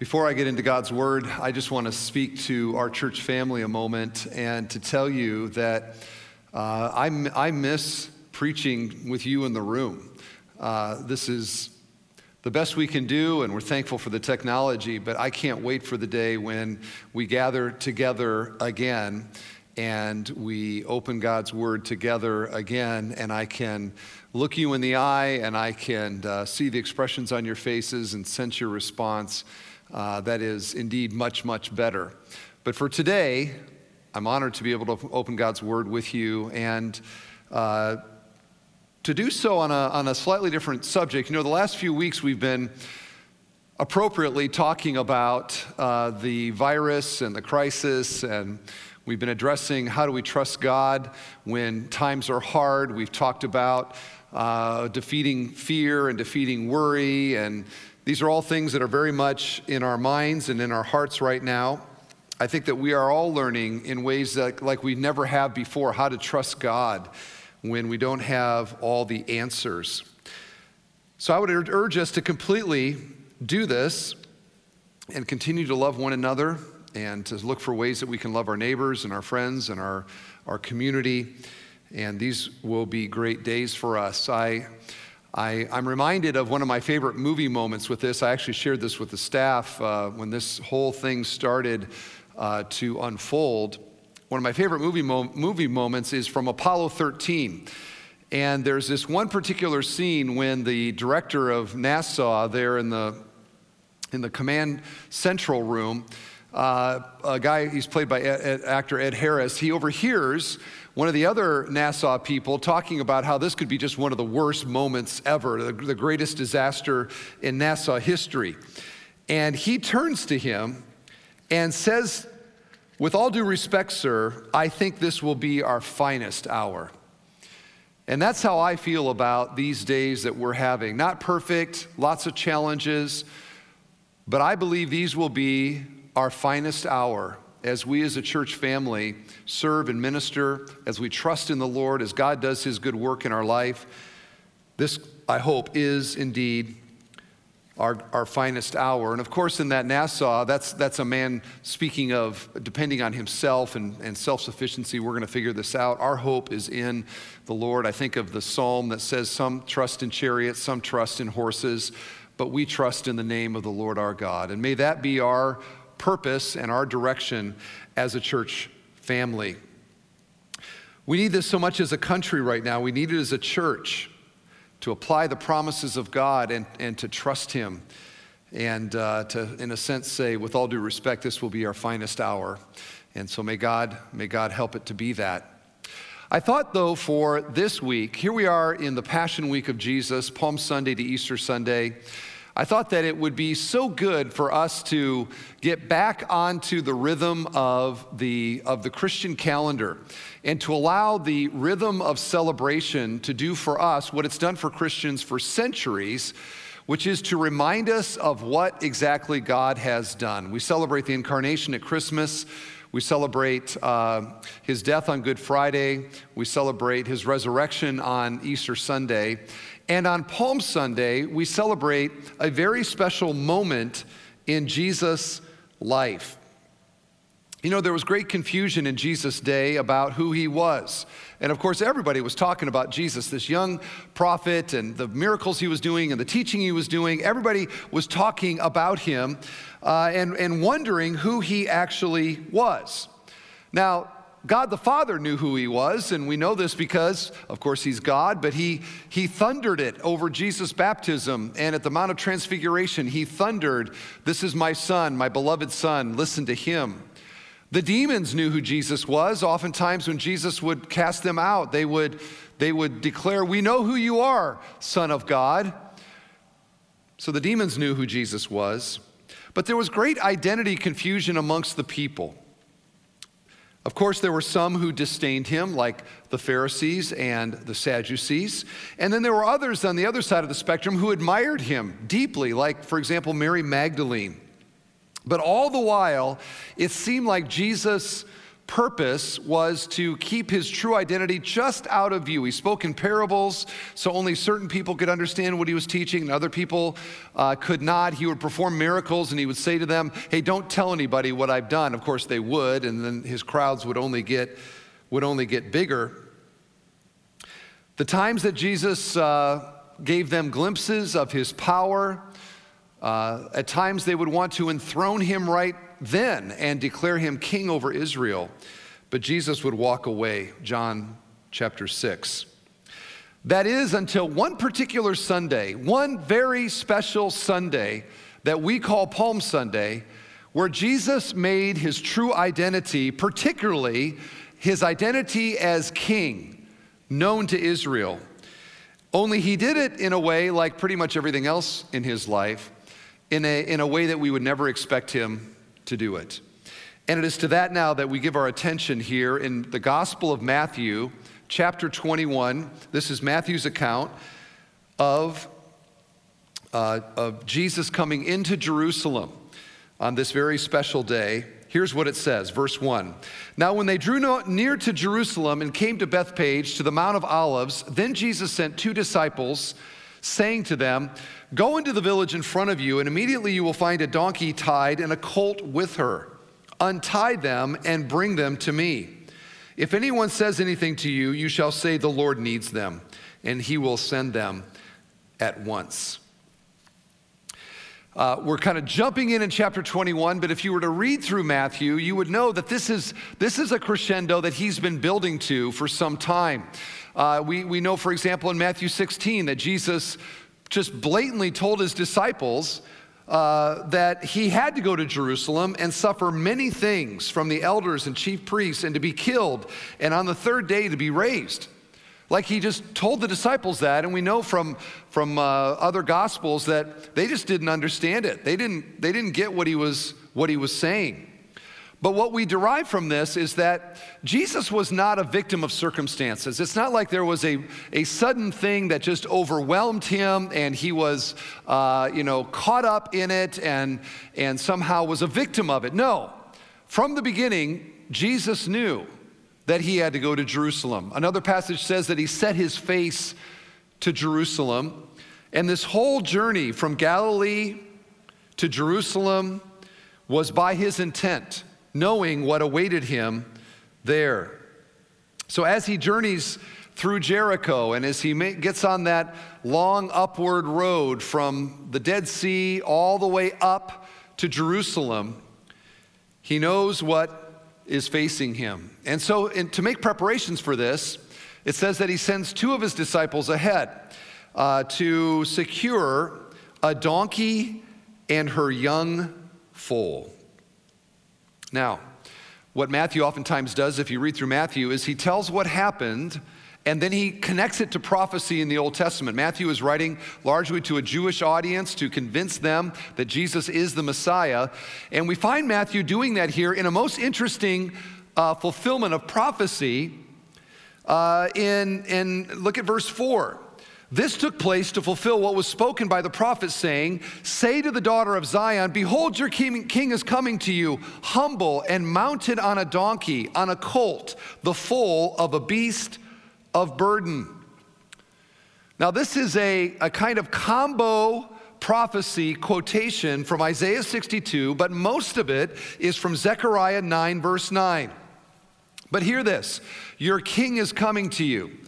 Before I get into God's Word, I just want to speak to our church family a moment and to tell you that uh, I, I miss preaching with you in the room. Uh, this is the best we can do, and we're thankful for the technology, but I can't wait for the day when we gather together again and we open God's Word together again, and I can look you in the eye and I can uh, see the expressions on your faces and sense your response. Uh, that is indeed much, much better. But for today, I'm honored to be able to open God's Word with you and uh, to do so on a, on a slightly different subject. You know, the last few weeks we've been appropriately talking about uh, the virus and the crisis and We've been addressing how do we trust God when times are hard. We've talked about uh, defeating fear and defeating worry. And these are all things that are very much in our minds and in our hearts right now. I think that we are all learning in ways that, like we never have before, how to trust God when we don't have all the answers. So I would urge us to completely do this and continue to love one another and to look for ways that we can love our neighbors and our friends and our, our community. And these will be great days for us. I, I, am reminded of one of my favorite movie moments with this. I actually shared this with the staff uh, when this whole thing started uh, to unfold. One of my favorite movie, mo- movie moments is from Apollo 13. And there's this one particular scene when the director of NASA, there in the, in the command central room, uh, a guy, he's played by Ed, Ed, actor Ed Harris, he overhears one of the other NASA people talking about how this could be just one of the worst moments ever, the, the greatest disaster in NASA history. And he turns to him and says, With all due respect, sir, I think this will be our finest hour. And that's how I feel about these days that we're having. Not perfect, lots of challenges, but I believe these will be our finest hour as we as a church family serve and minister, as we trust in the Lord, as God does his good work in our life. This, I hope, is indeed our, our finest hour. And of course, in that NASA, that's, that's a man speaking of depending on himself and, and self sufficiency. We're going to figure this out. Our hope is in the Lord. I think of the psalm that says, Some trust in chariots, some trust in horses, but we trust in the name of the Lord our God. And may that be our purpose and our direction as a church family. We need this so much as a country right now. We need it as a church to apply the promises of God and, and to trust Him. And uh, to, in a sense, say, with all due respect, this will be our finest hour. And so may God, may God help it to be that. I thought, though, for this week, here we are in the Passion Week of Jesus, Palm Sunday to Easter Sunday. I thought that it would be so good for us to get back onto the rhythm of the, of the Christian calendar and to allow the rhythm of celebration to do for us what it's done for Christians for centuries, which is to remind us of what exactly God has done. We celebrate the incarnation at Christmas. We celebrate uh, his death on Good Friday. We celebrate his resurrection on Easter Sunday. And on Palm Sunday, we celebrate a very special moment in Jesus' life. You know, there was great confusion in Jesus' day about who he was. And of course, everybody was talking about Jesus, this young prophet, and the miracles he was doing and the teaching he was doing. Everybody was talking about him uh, and, and wondering who he actually was. Now, God the Father knew who he was, and we know this because, of course, he's God, but he, he thundered it over Jesus' baptism. And at the Mount of Transfiguration, he thundered, This is my son, my beloved son, listen to him. The demons knew who Jesus was. Oftentimes, when Jesus would cast them out, they would, they would declare, We know who you are, Son of God. So the demons knew who Jesus was. But there was great identity confusion amongst the people. Of course, there were some who disdained him, like the Pharisees and the Sadducees. And then there were others on the other side of the spectrum who admired him deeply, like, for example, Mary Magdalene. But all the while, it seemed like Jesus purpose was to keep his true identity just out of view. He spoke in parables, so only certain people could understand what he was teaching, and other people uh, could not. He would perform miracles, and he would say to them, Hey, don't tell anybody what I've done. Of course, they would, and then his crowds would only get, would only get bigger. The times that Jesus uh, gave them glimpses of his power, uh, at times they would want to enthrone him right then and declare him king over Israel. But Jesus would walk away, John chapter 6. That is until one particular Sunday, one very special Sunday that we call Palm Sunday, where Jesus made his true identity, particularly his identity as king, known to Israel. Only he did it in a way, like pretty much everything else in his life, in a, in a way that we would never expect him to do it. And it is to that now that we give our attention here in the Gospel of Matthew, chapter 21. This is Matthew's account of, uh, of Jesus coming into Jerusalem on this very special day. Here's what it says, verse 1. Now, when they drew near to Jerusalem and came to Bethphage, to the Mount of Olives, then Jesus sent two disciples, saying to them, Go into the village in front of you, and immediately you will find a donkey tied and a colt with her. Untie them and bring them to me. If anyone says anything to you, you shall say, The Lord needs them, and he will send them at once. Uh, we're kind of jumping in in chapter 21, but if you were to read through Matthew, you would know that this is, this is a crescendo that he's been building to for some time. Uh, we, we know, for example, in Matthew 16 that Jesus just blatantly told his disciples uh, that he had to go to Jerusalem and suffer many things from the elders and chief priests and to be killed and on the third day to be raised. Like he just told the disciples that, and we know from, from uh, other gospels that they just didn't understand it. They didn't, they didn't get what he, was, what he was saying. But what we derive from this is that Jesus was not a victim of circumstances. It's not like there was a, a sudden thing that just overwhelmed him and he was, uh, you know, caught up in it and, and somehow was a victim of it. No. From the beginning, Jesus knew that he had to go to Jerusalem. Another passage says that he set his face to Jerusalem. And this whole journey from Galilee to Jerusalem was by his intent knowing what awaited him there. So as he journeys through Jericho and as he gets on that long upward road from the Dead Sea all the way up to Jerusalem, he knows what is facing him. And so, in, to make preparations for this, it says that he sends two of his disciples ahead uh, to secure a donkey and her young foal. Now, what Matthew oftentimes does, if you read through Matthew, is he tells what happened and then he connects it to prophecy in the Old Testament. Matthew is writing largely to a Jewish audience to convince them that Jesus is the Messiah. And we find Matthew doing that here in a most interesting uh, fulfillment of prophecy. Uh, in, in, look at verse 4. This took place to fulfill what was spoken by the prophet, saying, Say to the daughter of Zion, Behold, your king, is coming to you, humble and mounted on a donkey, on a colt, the foal of a beast of burden. Now, this is a, a kind of combo prophecy quotation from Isaiah 62, but most of it is from Zechariah 9, verse 9. But hear this Your king is coming to you.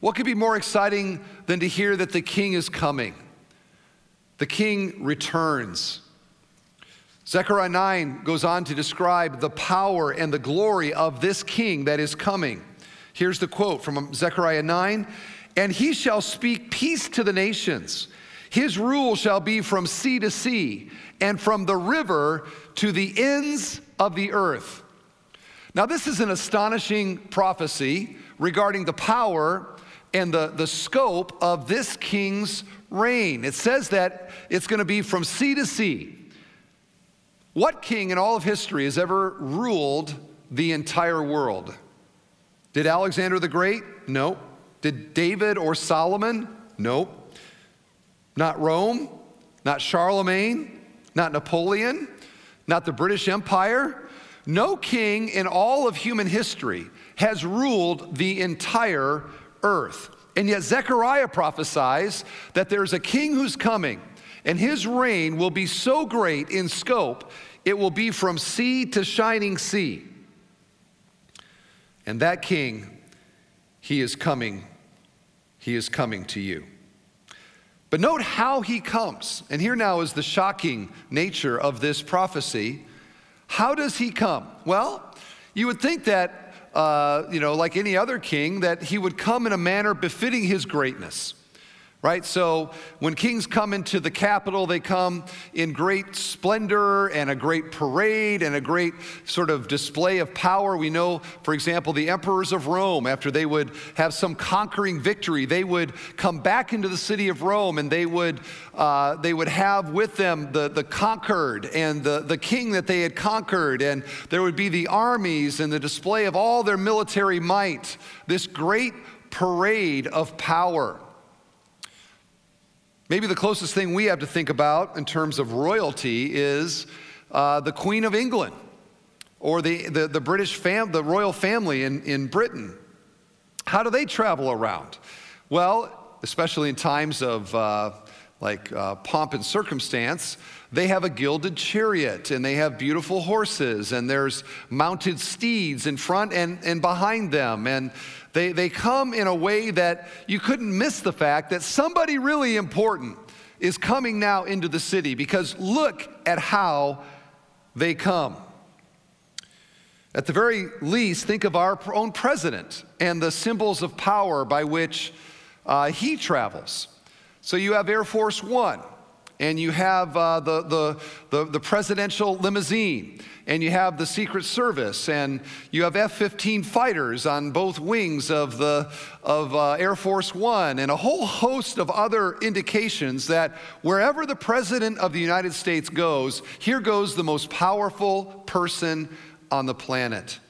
What could be more exciting than to hear that the king is coming? The king returns. Zechariah 9 goes on to describe the power and the glory of this king that is coming. Here's the quote from Zechariah 9 And he shall speak peace to the nations. His rule shall be from sea to sea and from the river to the ends of the earth. Now, this is an astonishing prophecy regarding the power and the, the scope of this king's reign. It says that it's going to be from sea to sea. What king in all of history has ever ruled the entire world? Did Alexander the Great? No. Did David or Solomon? No. Not Rome, not Charlemagne, not Napoleon, not the British Empire, No king in all of human history has ruled the entire earth. And yet, Zechariah prophesies that there's a king who's coming, and his reign will be so great in scope, it will be from sea to shining sea. And that king, he is coming, he is coming to you. But note how he comes. And here now is the shocking nature of this prophecy. How does he come? Well, you would think that, uh, you know, like any other king, that he would come in a manner befitting his greatness right? So when kings come into the capital, they come in great splendor and a great parade and a great sort of display of power. We know, for example, the emperors of Rome, after they would have some conquering victory, they would come back into the city of Rome and they would, uh, they would have with them the, the conquered and the, the king that they had conquered. And there would be the armies and the display of all their military might, this great parade of power. Maybe the closest thing we have to think about in terms of royalty is uh, the Queen of England or the, the, the British fam, the royal family in, in Britain. How do they travel around? Well, especially in times of uh, like uh, pomp and circumstance, they have a gilded chariot and they have beautiful horses and there's mounted steeds in front and, and behind them. And they, they come in a way that you couldn't miss the fact that somebody really important is coming now into the city because look at how they come. At the very least, think of our own president and the symbols of power by which uh, he travels. So you have Air Force One, and you have uh, the, the, the, the, presidential limousine, and you have the Secret Service, and you have F 15 fighters on both wings of, the, of uh, Air Force One, and a whole host of other indications that wherever the President of the United States goes, here goes the most powerful person on the planet.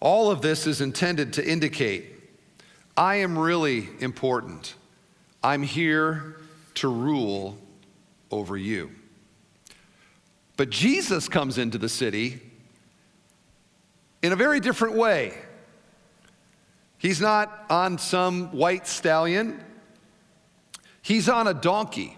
All of this is intended to indicate I am really important. I'm here to rule over you. But Jesus comes into the city in a very different way. He's not on some white stallion, he's on a donkey.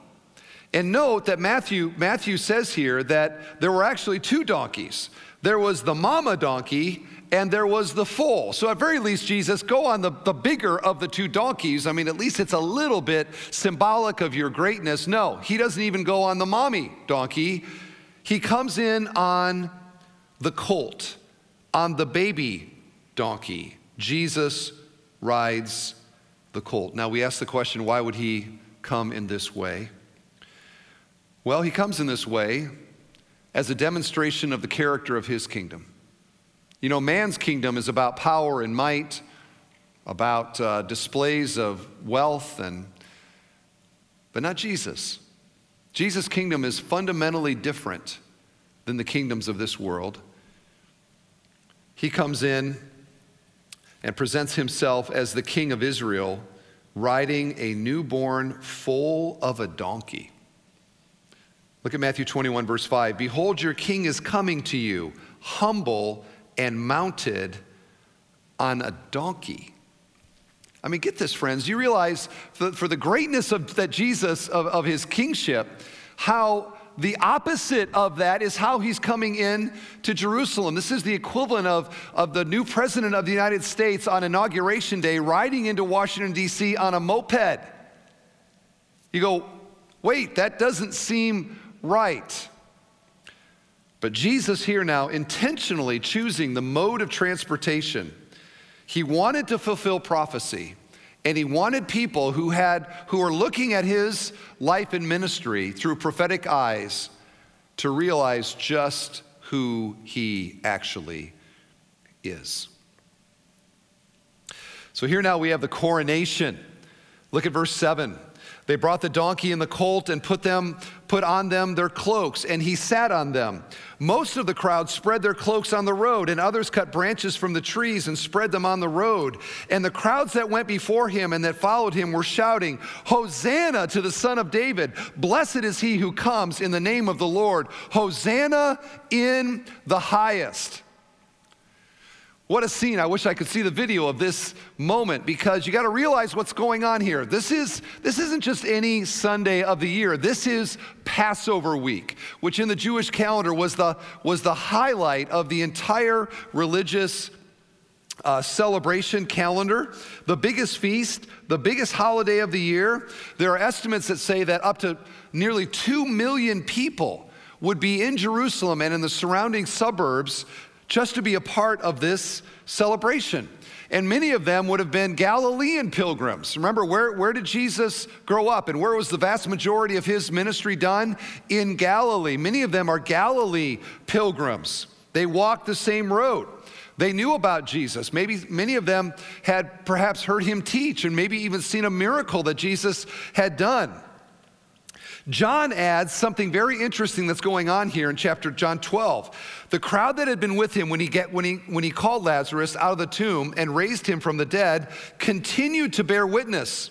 And note that Matthew, Matthew says here that there were actually two donkeys. There was the mama donkey and there was the foal. So, at very least, Jesus, go on the, the bigger of the two donkeys. I mean, at least it's a little bit symbolic of your greatness. No, he doesn't even go on the mommy donkey. He comes in on the colt, on the baby donkey. Jesus rides the colt. Now, we ask the question why would he come in this way? Well, he comes in this way as a demonstration of the character of his kingdom. You know, man's kingdom is about power and might, about uh, displays of wealth, and, but not Jesus. Jesus' kingdom is fundamentally different than the kingdoms of this world. He comes in and presents himself as the king of Israel, riding a newborn foal of a donkey. Look at Matthew 21, verse 5. Behold, your king is coming to you, humble and mounted on a donkey. I mean, get this, friends. You realize for, the greatness of that Jesus, of, of his kingship, how the opposite of that is how he's coming in to Jerusalem. This is the equivalent of, of the new president of the United States on Inauguration Day riding into Washington, D.C. on a moped. You go, wait, that doesn't seem right. But Jesus here now intentionally choosing the mode of transportation. He wanted to fulfill prophecy and he wanted people who had who were looking at his life and ministry through prophetic eyes to realize just who he actually is. So here now we have the coronation. Look at verse 7. They brought the donkey and the colt and put them put on them their cloaks and he sat on them. Most of the crowd spread their cloaks on the road and others cut branches from the trees and spread them on the road. And the crowds that went before him and that followed him were shouting, "Hosanna to the son of David. Blessed is he who comes in the name of the Lord. Hosanna in the highest." What a scene. I wish I could see the video of this moment because you got to realize what's going on here. This, is, this isn't just any Sunday of the year. This is Passover week, which in the Jewish calendar was the, was the highlight of the entire religious uh, celebration calendar, the biggest feast, the biggest holiday of the year. There are estimates that say that up to nearly 2 million people would be in Jerusalem and in the surrounding suburbs just to be a part of this celebration. And many of them would have been Galilean pilgrims. Remember, where, where did Jesus grow up and where was the vast majority of his ministry done? In Galilee. Many of them are Galilee pilgrims. They walked the same road. They knew about Jesus. Maybe many of them had perhaps heard him teach and maybe even seen a miracle that Jesus had done. John adds something very interesting that's going on here in chapter John 12. The crowd that had been with him when he, get, when, he, when he called Lazarus out of the tomb and raised him from the dead continued to bear witness.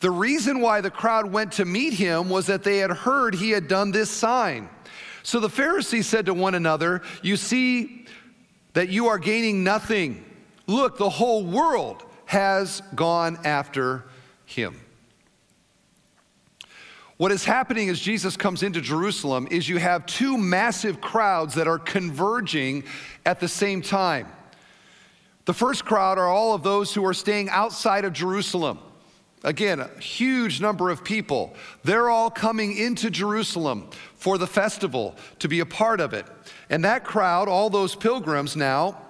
The reason why the crowd went to meet him was that they had heard he had done this sign. So the Pharisees said to one another, You see that you are gaining nothing. Look, the whole world has gone after him. What is happening as Jesus comes into Jerusalem is you have two massive crowds that are converging at the same time. The first crowd are all of those who are staying outside of Jerusalem. Again, a huge number of people. They're all coming into Jerusalem for the festival to be a part of it. And that crowd, all those pilgrims now,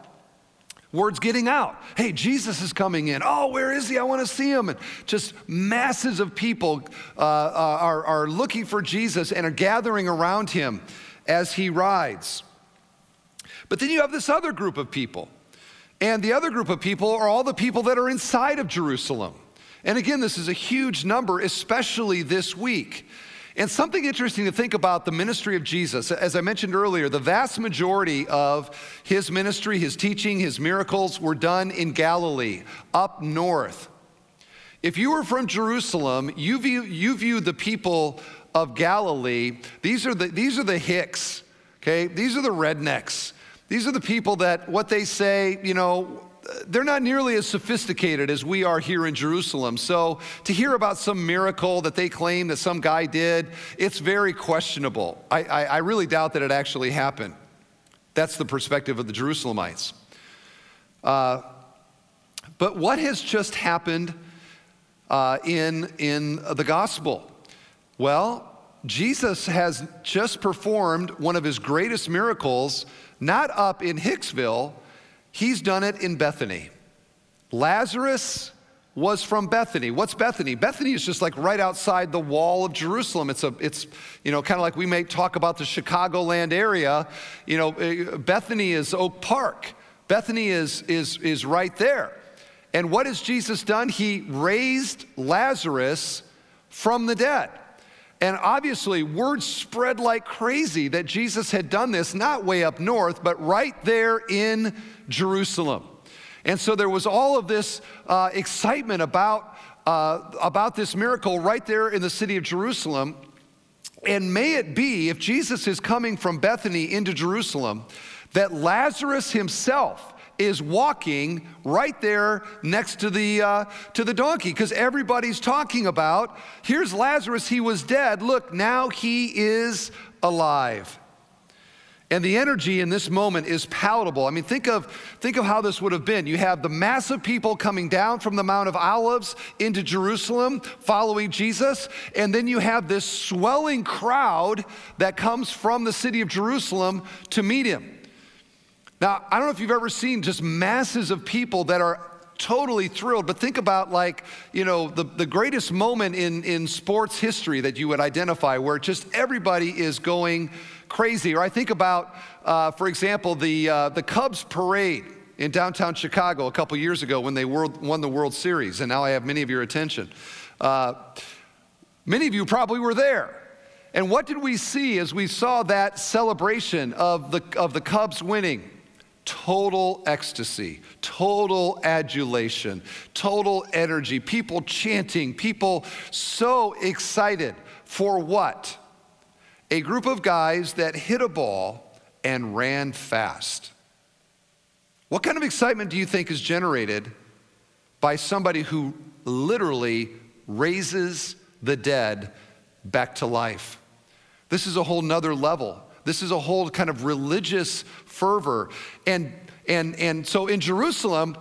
Word's getting out. Hey, Jesus is coming in. Oh, where is he? I want to see him. And just masses of people uh, uh, are, are looking for Jesus and are gathering around him as he rides. But then you have this other group of people. And the other group of people are all the people that are inside of Jerusalem. And again, this is a huge number, especially this week. And something interesting to think about the ministry of Jesus, as I mentioned earlier, the vast majority of his ministry, his teaching, his miracles were done in Galilee, up north. If you were from Jerusalem, you view, you view the people of Galilee, these are the, these are the hicks, okay? These are the rednecks. These are the people that what they say, you know, they're not nearly as sophisticated as we are here in Jerusalem. So to hear about some miracle that they claim that some guy did, it's very questionable. I, I, I really doubt that it actually happened. That's the perspective of the Jerusalemites. Uh, but what has just happened uh, in, in the gospel? Well, Jesus has just performed one of his greatest miracles, not up in Hicksville He's done it in Bethany. Lazarus was from Bethany. What's Bethany? Bethany is just like right outside the wall of Jerusalem. It's a, it's, you know, kind of like we may talk about the Chicagoland area. You know, eh, Bethany is Oak Park. Bethany is, is, is right there. And what has Jesus done? He raised Lazarus from the dead. And obviously, word spread like crazy that Jesus had done this, not way up north, but right there in Jerusalem. And so there was all of this uh, excitement about, uh, about this miracle right there in the city of Jerusalem. And may it be, if Jesus is coming from Bethany into Jerusalem, that Lazarus himself is walking right there next to the, uh, to the donkey because everybody's talking about here's Lazarus, he was dead. Look, now he is alive. And the energy in this moment is palatable. I mean, think of, think of how this would have been. You have the massive people coming down from the Mount of Olives into Jerusalem following Jesus, and then you have this swelling crowd that comes from the city of Jerusalem to meet him. Now, I don't know if you've ever seen just masses of people that are totally thrilled, but think about like, you know, the, the greatest moment in, in sports history that you would identify where just everybody is going crazy. Or I think about, uh, for example, the, uh, the Cubs parade in downtown Chicago a couple years ago when they world, won the World Series, and now I have many of your attention. Uh, Many of you probably were there. And what did we see as we saw that celebration of the, of the Cubs winning? Total ecstasy, total adulation, total energy, people chanting, people so excited for what? A group of guys that hit a ball and ran fast. What kind of excitement do you think is generated by somebody who literally raises the dead back to life? This is a whole nother level. This is a whole kind of religious fervor. And, and, and so in Jerusalem,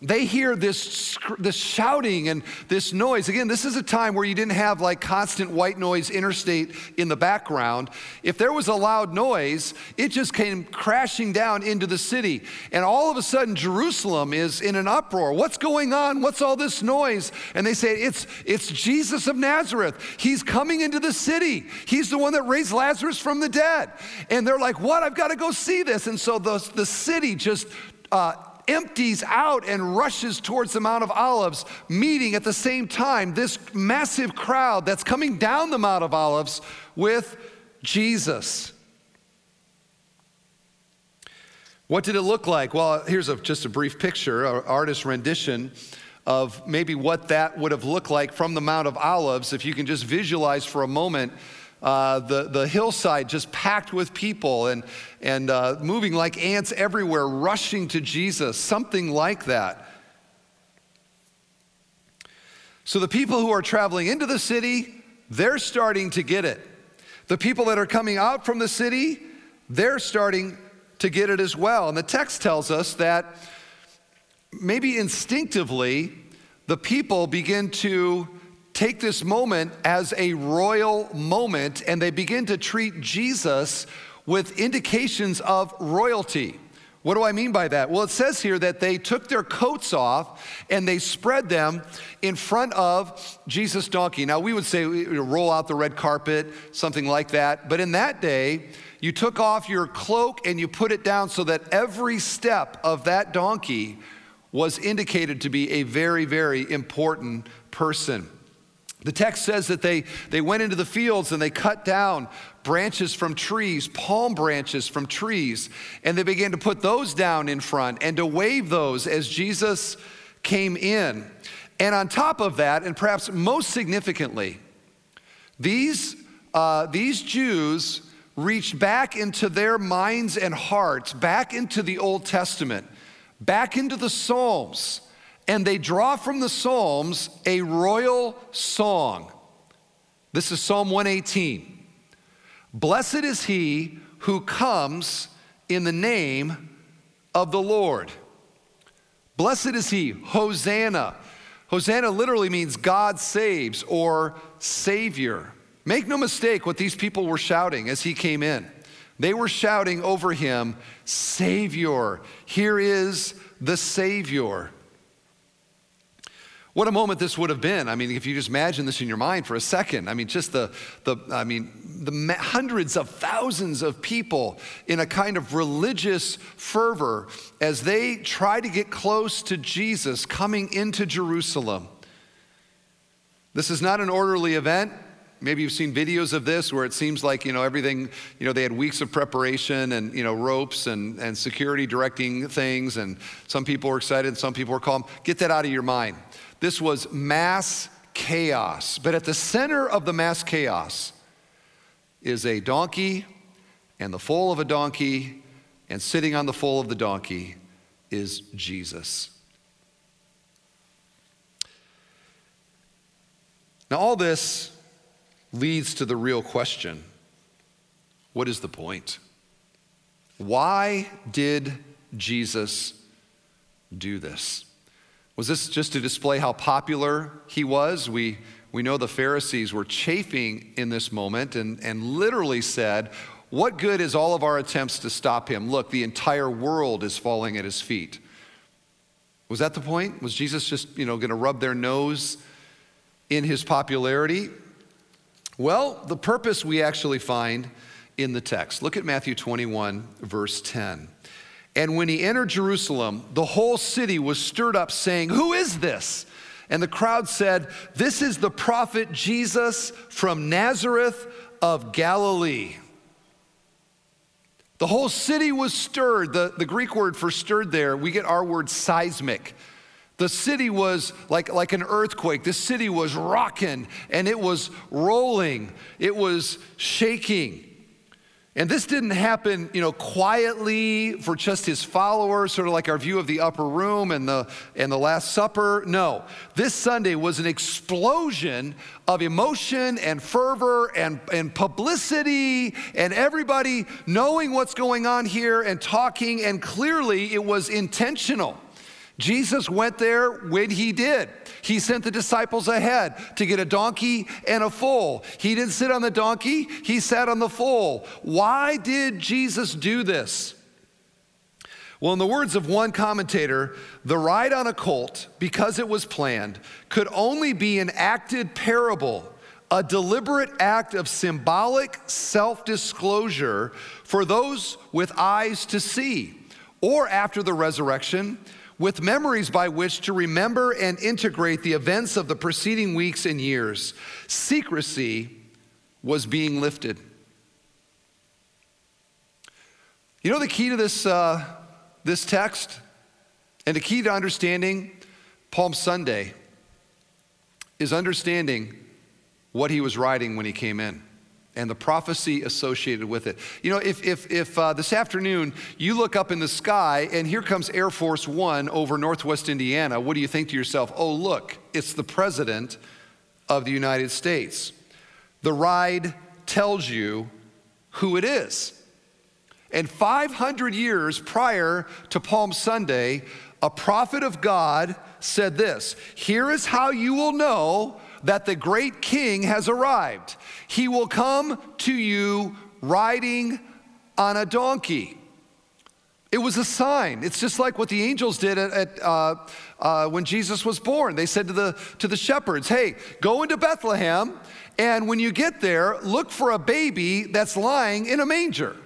they hear this, this shouting and this noise. Again, this is a time where you didn't have like constant white noise interstate in the background. If there was a loud noise, it just came crashing down into the city. And all of a sudden, Jerusalem is in an uproar. What's going on? What's all this noise? And they say, It's, it's Jesus of Nazareth. He's coming into the city. He's the one that raised Lazarus from the dead. And they're like, What? I've got to go see this. And so the, the city just uh, empties out and rushes towards the Mount of Olives, meeting at the same time this massive crowd that's coming down the Mount of Olives with Jesus. What did it look like? Well, here's a, just a brief picture, an artist's rendition of maybe what that would have looked like from the Mount of Olives. If you can just visualize for a moment uh, the, the hillside just packed with people and, and uh, moving like ants everywhere, rushing to Jesus, something like that. So the people who are traveling into the city, they're starting to get it. The people that are coming out from the city, they're starting to get it as well. And the text tells us that maybe instinctively, the people begin to take this moment as a royal moment and they begin to treat Jesus with indications of royalty. What do I mean by that? Well, it says here that they took their coats off and they spread them in front of Jesus' donkey. Now, we would say roll out the red carpet, something like that. But in that day, you took off your cloak and you put it down so that every step of that donkey was indicated to be a very, very important person. The text says that they, they went into the fields and they cut down branches from trees, palm branches from trees, and they began to put those down in front and to wave those as Jesus came in. And on top of that, and perhaps most significantly, these, uh, these Jews reached back into their minds and hearts, back into the Old Testament, back into the Psalms and they draw from the Psalms a royal song. This is Psalm 118. Blessed is he who comes in the name of the Lord. Blessed is he, Hosanna. Hosanna literally means God saves or Savior. Make no mistake what these people were shouting as he came in. They were shouting over him, Savior. Here is the Savior. What a moment this would have been. I mean, if you just imagine this in your mind for a second. I mean, just the, the I mean, the hundreds of thousands of people in a kind of religious fervor as they try to get close to Jesus coming into Jerusalem. This is not an orderly event. Maybe you've seen videos of this where it seems like, you know, everything, you know, they had weeks of preparation and, you know, ropes and, and security directing things, and some people were excited, some people were calm. Get that out of your mind. This was mass chaos. But at the center of the mass chaos is a donkey and the foal of a donkey, and sitting on the foal of the donkey is Jesus. Now, all this leads to the real question what is the point? Why did Jesus do this? Was this just to display how popular he was? We, we know the Pharisees were chafing in this moment and, and literally said, What good is all of our attempts to stop him? Look, the entire world is falling at his feet. Was that the point? Was Jesus just, you know, going to rub their nose in his popularity? Well, the purpose we actually find in the text. Look at Matthew 21, verse 10. And when he entered Jerusalem, the whole city was stirred up, saying, Who is this? And the crowd said, This is the prophet Jesus from Nazareth of Galilee. The whole city was stirred. The, the Greek word for stirred there, we get our word seismic. The city was like, like an earthquake. The city was rocking and it was rolling, it was shaking. And this didn't happen, you know, quietly for just his followers, sort of like our view of the upper room and the, and the Last Supper. No, this Sunday was an explosion of emotion and fervor and, and publicity and everybody knowing what's going on here and talking, and clearly it was intentional. Jesus went there when he did. He sent the disciples ahead to get a donkey and a foal. He didn't sit on the donkey, he sat on the foal. Why did Jesus do this? Well, in the words of one commentator, the ride on a colt, because it was planned, could only be an acted parable, a deliberate act of symbolic self disclosure for those with eyes to see, or after the resurrection with memories by which to remember and integrate the events of the preceding weeks and years. Secrecy was being lifted. You know the key to this, uh, this text and the key to understanding Palm Sunday is understanding what he was writing when he came in and the prophecy associated with it. You know, if, if, if uh, this afternoon you look up in the sky and here comes Air Force One over Northwest Indiana, what do you think to yourself? Oh, look, it's the President of the United States. The ride tells you who it is. And 500 years prior to Palm Sunday, a prophet of God said this Here is how you will know that the great king has arrived. He will come to you riding on a donkey. It was a sign. It's just like what the angels did at, at uh, uh, when Jesus was born. They said to the, to the shepherds, Hey, go into Bethlehem, and when you get there, look for a baby that's lying in a manger.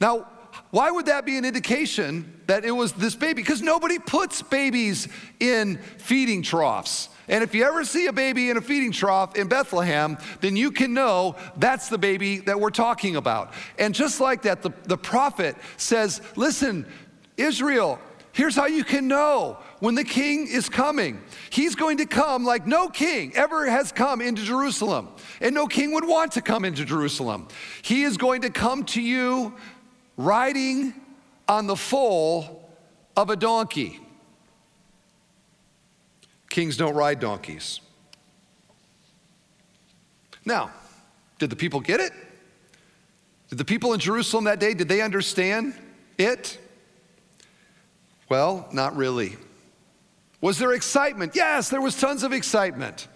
Now, why would that be an indication that it was this baby? Because nobody puts babies in feeding troughs. And if you ever see a baby in a feeding trough in Bethlehem, then you can know that's the baby that we're talking about. And just like that, the, the prophet says, Listen, Israel, here's how you can know when the king is coming. He's going to come like no king ever has come into Jerusalem, and no king would want to come into Jerusalem. He is going to come to you riding on the foal of a donkey. Kings don't ride donkeys. Now, did the people get it? Did the people in Jerusalem that day, did they understand it? Well, not really. Was there excitement? Yes, there was tons of excitement.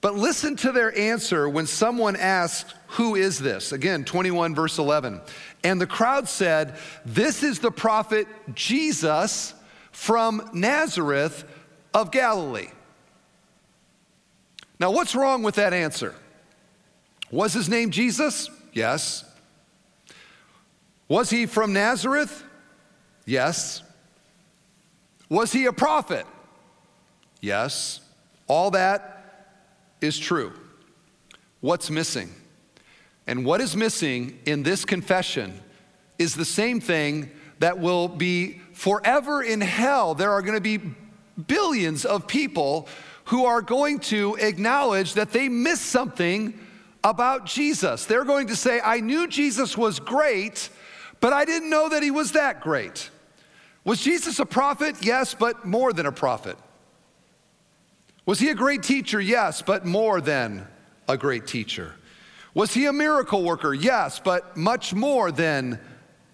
But listen to their answer when someone asked, Who is this? Again, 21, verse 11. And the crowd said, This is the prophet Jesus from Nazareth of Galilee. Now, what's wrong with that answer? Was his name Jesus? Yes. Was he from Nazareth? Yes. Was he a prophet? Yes. All that is true. What's missing? And what is missing in this confession is the same thing that will be forever in hell. There are going to be billions of people who are going to acknowledge that they missed something about Jesus. They're going to say, I knew Jesus was great, but I didn't know that he was that great. Was Jesus a prophet? Yes, but more than a prophet. Was he a great teacher? Yes, but more than a great teacher. Was he a miracle worker? Yes, but much more than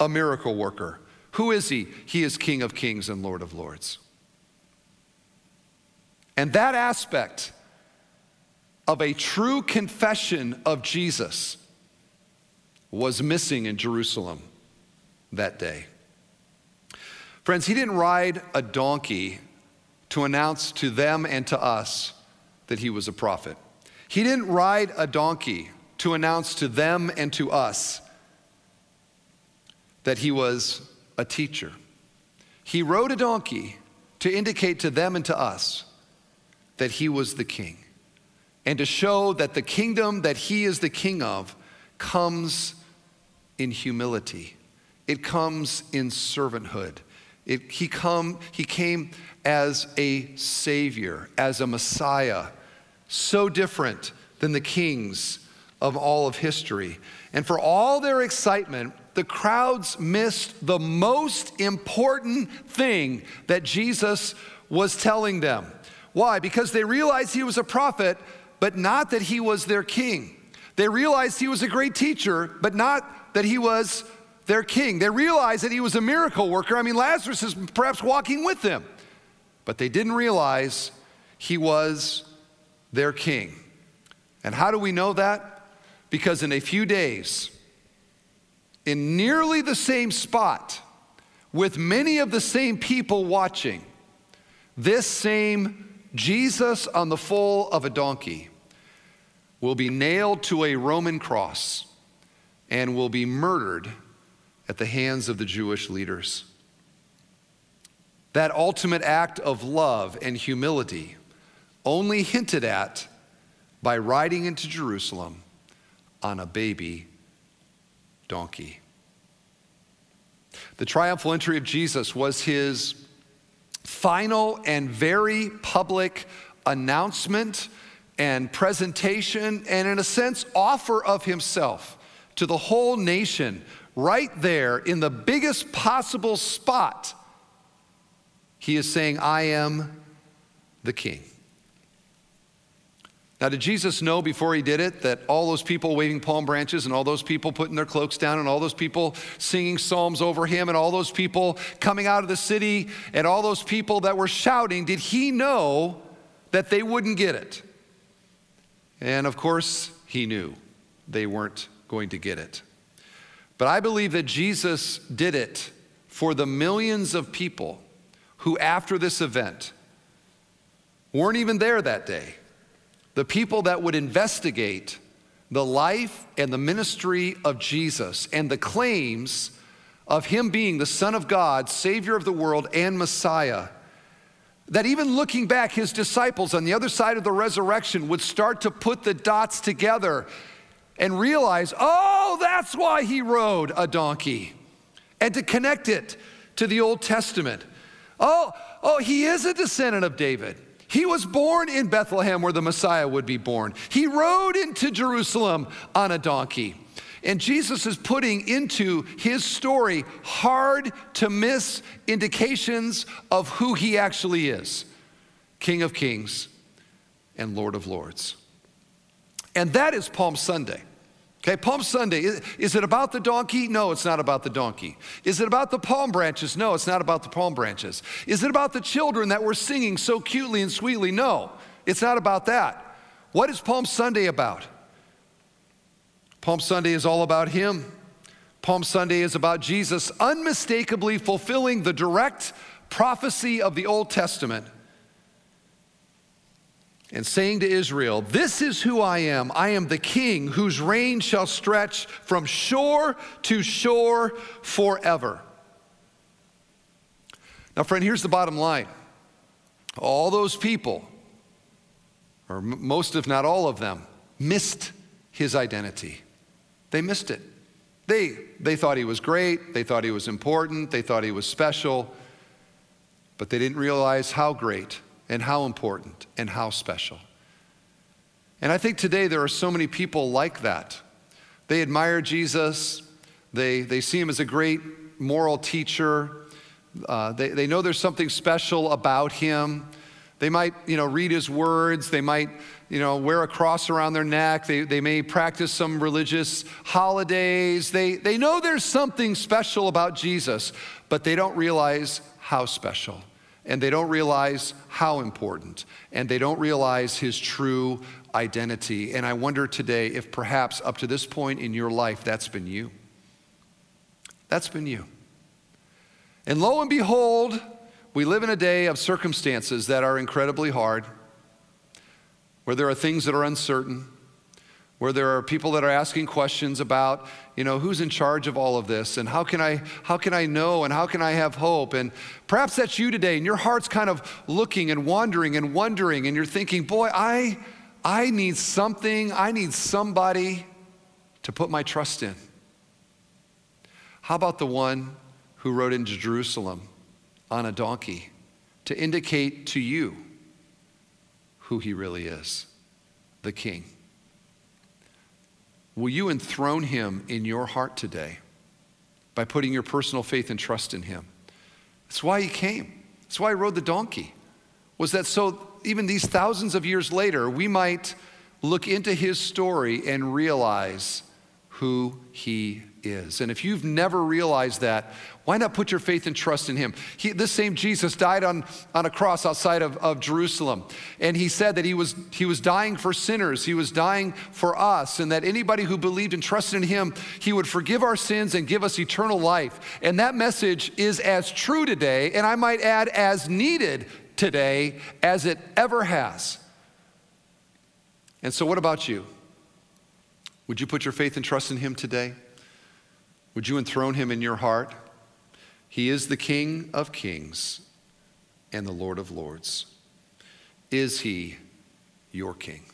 a miracle worker. Who is he? He is King of Kings and Lord of Lords. And that aspect of a true confession of Jesus was missing in Jerusalem that day. Friends, he didn't ride a donkey to announce to them and to us that he was a prophet. He didn't ride a donkey to announce to them and to us that he was a teacher. He rode a donkey to indicate to them and to us that he was the king and to show that the kingdom that he is the king of comes in humility. It comes in servanthood. It, he, come, he came as a savior, as a messiah, so different than the kings of all of history. And for all their excitement, the crowds missed the most important thing that Jesus was telling them. Why? Because they realized he was a prophet, but not that he was their king. They realized he was a great teacher, but not that he was their king. They realized that he was a miracle worker. I mean, Lazarus is perhaps walking with them, but they didn't realize he was their king. And how do we know that? Because in a few days, in nearly the same spot, with many of the same people watching, this same Jesus on the foal of a donkey will be nailed to a Roman cross and will be murdered at the hands of the Jewish leaders. That ultimate act of love and humility, only hinted at by riding into Jerusalem on a baby donkey. The triumphal entry of Jesus was his final and very public announcement and presentation, and in a sense, offer of himself to the whole nation right there in the biggest possible spot. He is saying, I am the king. Now, did Jesus know before he did it that all those people waving palm branches and all those people putting their cloaks down and all those people singing psalms over him and all those people coming out of the city and all those people that were shouting, did he know that they wouldn't get it? And of course, he knew they weren't going to get it. But I believe that Jesus did it for the millions of people who, after this event, weren't even there that day the people that would investigate the life and the ministry of Jesus and the claims of him being the Son of God, Savior of the world, and Messiah. That even looking back, his disciples on the other side of the resurrection would start to put the dots together and realize, oh, that's why he rode a donkey, and to connect it to the Old Testament. Oh, oh, he is a descendant of David. He was born in Bethlehem where the Messiah would be born. He rode into Jerusalem on a donkey. And Jesus is putting into his story hard to miss indications of who he actually is King of Kings and Lord of Lords. And that is Palm Sunday. Okay, Palm Sunday, is, it about the donkey? No, it's not about the donkey. Is it about the palm branches? No, it's not about the palm branches. Is it about the children that were singing so cutely and sweetly? No, it's not about that. What is Palm Sunday about? Palm Sunday is all about Him. Palm Sunday is about Jesus unmistakably fulfilling the direct prophecy of the Old Testament and saying to Israel, This is who I am. I am the king whose reign shall stretch from shore to shore forever. Now, friend, here's the bottom line all those people, or most, if not all of them, missed his identity. They missed it. They, they thought he was great, they thought he was important, they thought he was special, but they didn't realize how great and how important and how special. And I think today there are so many people like that. They admire Jesus, they, they see him as a great moral teacher, uh, they, they know there's something special about him. They might, you know, read his words. They might, you know, wear a cross around their neck. They, they may practice some religious holidays. They, they know there's something special about Jesus, but they don't realize how special and they don't realize how important, and they don't realize his true identity. And I wonder today if perhaps up to this point in your life, that's been you. That's been you. And lo and behold, we live in a day of circumstances that are incredibly hard, where there are things that are uncertain, where there are people that are asking questions about, you know, who's in charge of all of this and how can I how can I know and how can I have hope? And perhaps that's you today and your heart's kind of looking and wondering and wondering and you're thinking, "Boy, I I need something, I need somebody to put my trust in." How about the one who rode into Jerusalem on a donkey to indicate to you who he really is, the king? Will you enthrone him in your heart today by putting your personal faith and trust in him? That's why he came. That's why he rode the donkey. Was that so even these thousands of years later, we might look into his story and realize who he is. And if you've never realized that, why not put your faith and trust in him? He, this same Jesus died on, on a cross outside of, of Jerusalem. And he said that he was, he was dying for sinners, he was dying for us, and that anybody who believed and trusted in him, he would forgive our sins and give us eternal life. And that message is as true today, and I might add, as needed today as it ever has. And so, what about you? Would you put your faith and trust in him today? Would you enthrone him in your heart? He is the King of kings and the Lord of lords. Is he your king?